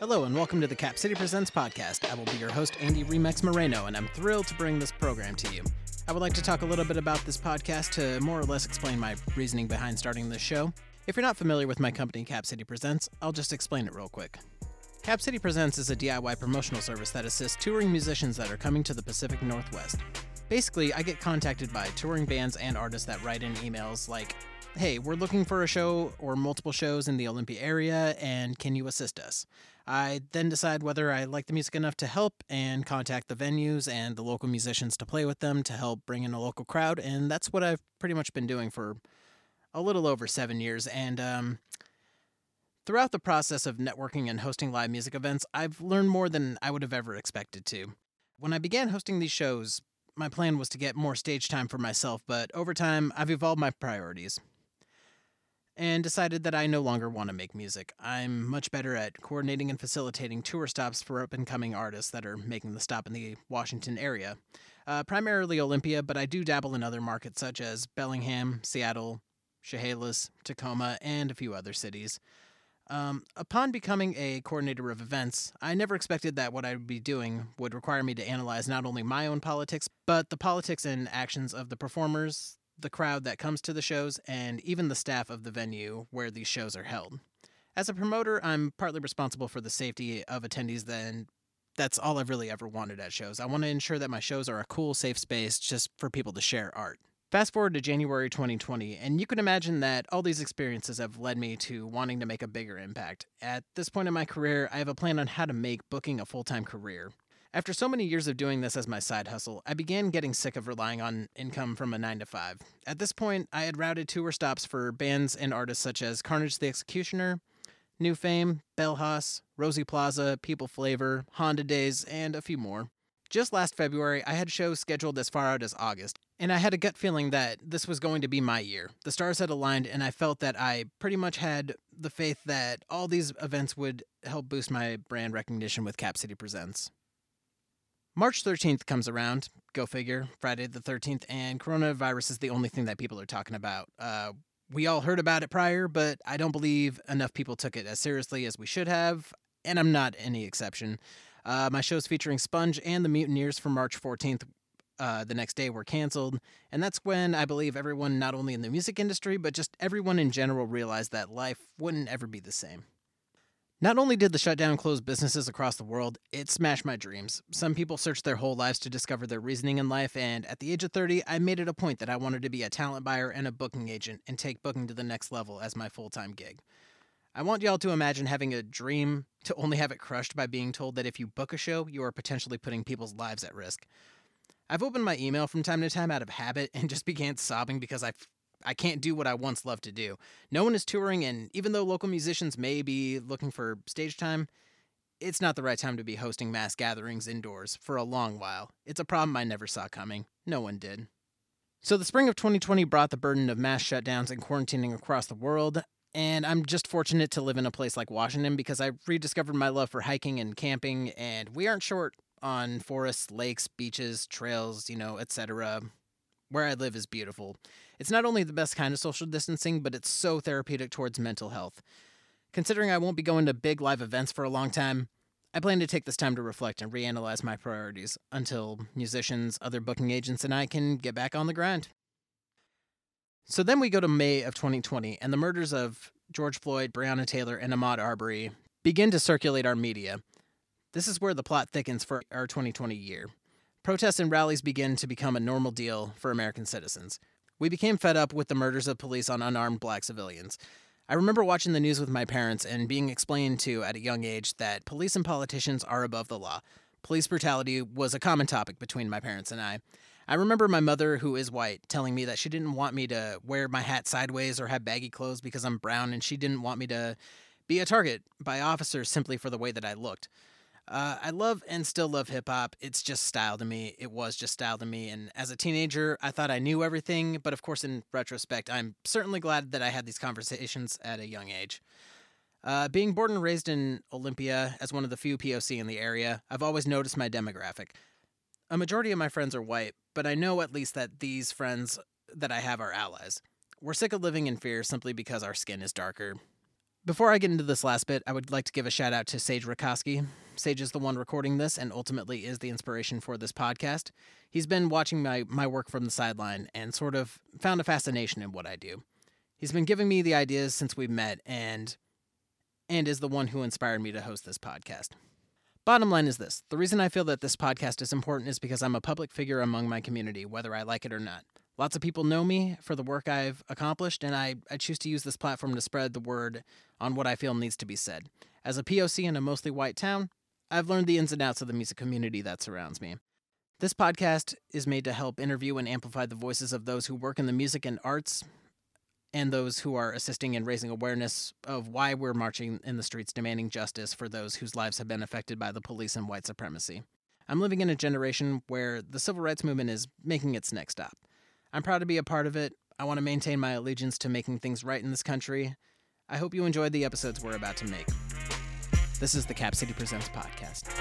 Hello, and welcome to the Cap City Presents podcast. I will be your host, Andy Remax Moreno, and I'm thrilled to bring this program to you. I would like to talk a little bit about this podcast to more or less explain my reasoning behind starting this show. If you're not familiar with my company, Cap City Presents, I'll just explain it real quick. Cap City Presents is a DIY promotional service that assists touring musicians that are coming to the Pacific Northwest. Basically, I get contacted by touring bands and artists that write in emails like, Hey, we're looking for a show or multiple shows in the Olympia area, and can you assist us? I then decide whether I like the music enough to help and contact the venues and the local musicians to play with them to help bring in a local crowd, and that's what I've pretty much been doing for a little over seven years. And um, throughout the process of networking and hosting live music events, I've learned more than I would have ever expected to. When I began hosting these shows, my plan was to get more stage time for myself, but over time, I've evolved my priorities and decided that I no longer want to make music. I'm much better at coordinating and facilitating tour stops for up and coming artists that are making the stop in the Washington area. Uh, primarily Olympia, but I do dabble in other markets such as Bellingham, Seattle, Chehalis, Tacoma, and a few other cities. Um, upon becoming a coordinator of events, I never expected that what I would be doing would require me to analyze not only my own politics, but the politics and actions of the performers, the crowd that comes to the shows, and even the staff of the venue where these shows are held. As a promoter, I'm partly responsible for the safety of attendees, then that's all I've really ever wanted at shows. I want to ensure that my shows are a cool, safe space just for people to share art. Fast forward to January 2020, and you can imagine that all these experiences have led me to wanting to make a bigger impact. At this point in my career, I have a plan on how to make booking a full time career. After so many years of doing this as my side hustle, I began getting sick of relying on income from a 9 to 5. At this point, I had routed tour stops for bands and artists such as Carnage the Executioner, New Fame, Bellhaus, Rosie Plaza, People Flavor, Honda Days, and a few more. Just last February, I had shows scheduled as far out as August, and I had a gut feeling that this was going to be my year. The stars had aligned, and I felt that I pretty much had the faith that all these events would help boost my brand recognition with Cap City Presents. March 13th comes around, go figure, Friday the 13th, and coronavirus is the only thing that people are talking about. Uh, we all heard about it prior, but I don't believe enough people took it as seriously as we should have, and I'm not any exception. Uh, my shows featuring Sponge and the Mutineers for March 14th uh, the next day were canceled, and that's when I believe everyone, not only in the music industry, but just everyone in general, realized that life wouldn't ever be the same. Not only did the shutdown close businesses across the world, it smashed my dreams. Some people search their whole lives to discover their reasoning in life, and at the age of 30, I made it a point that I wanted to be a talent buyer and a booking agent and take booking to the next level as my full time gig. I want y'all to imagine having a dream to only have it crushed by being told that if you book a show, you are potentially putting people's lives at risk. I've opened my email from time to time out of habit and just began sobbing because I I can't do what I once loved to do. No one is touring, and even though local musicians may be looking for stage time, it's not the right time to be hosting mass gatherings indoors for a long while. It's a problem I never saw coming. No one did. So, the spring of 2020 brought the burden of mass shutdowns and quarantining across the world, and I'm just fortunate to live in a place like Washington because I rediscovered my love for hiking and camping, and we aren't short on forests, lakes, beaches, trails, you know, etc. Where I live is beautiful. It's not only the best kind of social distancing, but it's so therapeutic towards mental health. Considering I won't be going to big live events for a long time, I plan to take this time to reflect and reanalyze my priorities until musicians, other booking agents, and I can get back on the grind. So then we go to May of 2020, and the murders of George Floyd, Breonna Taylor, and Ahmaud Arbery begin to circulate our media. This is where the plot thickens for our 2020 year. Protests and rallies begin to become a normal deal for American citizens. We became fed up with the murders of police on unarmed black civilians. I remember watching the news with my parents and being explained to at a young age that police and politicians are above the law. Police brutality was a common topic between my parents and I. I remember my mother, who is white, telling me that she didn't want me to wear my hat sideways or have baggy clothes because I'm brown, and she didn't want me to be a target by officers simply for the way that I looked. Uh, I love and still love hip hop. It's just style to me. It was just style to me. And as a teenager, I thought I knew everything. But of course, in retrospect, I'm certainly glad that I had these conversations at a young age. Uh, being born and raised in Olympia as one of the few POC in the area, I've always noticed my demographic. A majority of my friends are white, but I know at least that these friends that I have are allies. We're sick of living in fear simply because our skin is darker. Before I get into this last bit, I would like to give a shout out to Sage Rakoski. Sage is the one recording this and ultimately is the inspiration for this podcast. He's been watching my, my work from the sideline and sort of found a fascination in what I do. He's been giving me the ideas since we met and and is the one who inspired me to host this podcast. Bottom line is this the reason I feel that this podcast is important is because I'm a public figure among my community, whether I like it or not. Lots of people know me for the work I've accomplished, and I, I choose to use this platform to spread the word on what I feel needs to be said. As a POC in a mostly white town, I've learned the ins and outs of the music community that surrounds me. This podcast is made to help interview and amplify the voices of those who work in the music and arts and those who are assisting in raising awareness of why we're marching in the streets demanding justice for those whose lives have been affected by the police and white supremacy. I'm living in a generation where the civil rights movement is making its next stop. I'm proud to be a part of it. I want to maintain my allegiance to making things right in this country. I hope you enjoyed the episodes we're about to make. This is the Cap City Presents podcast.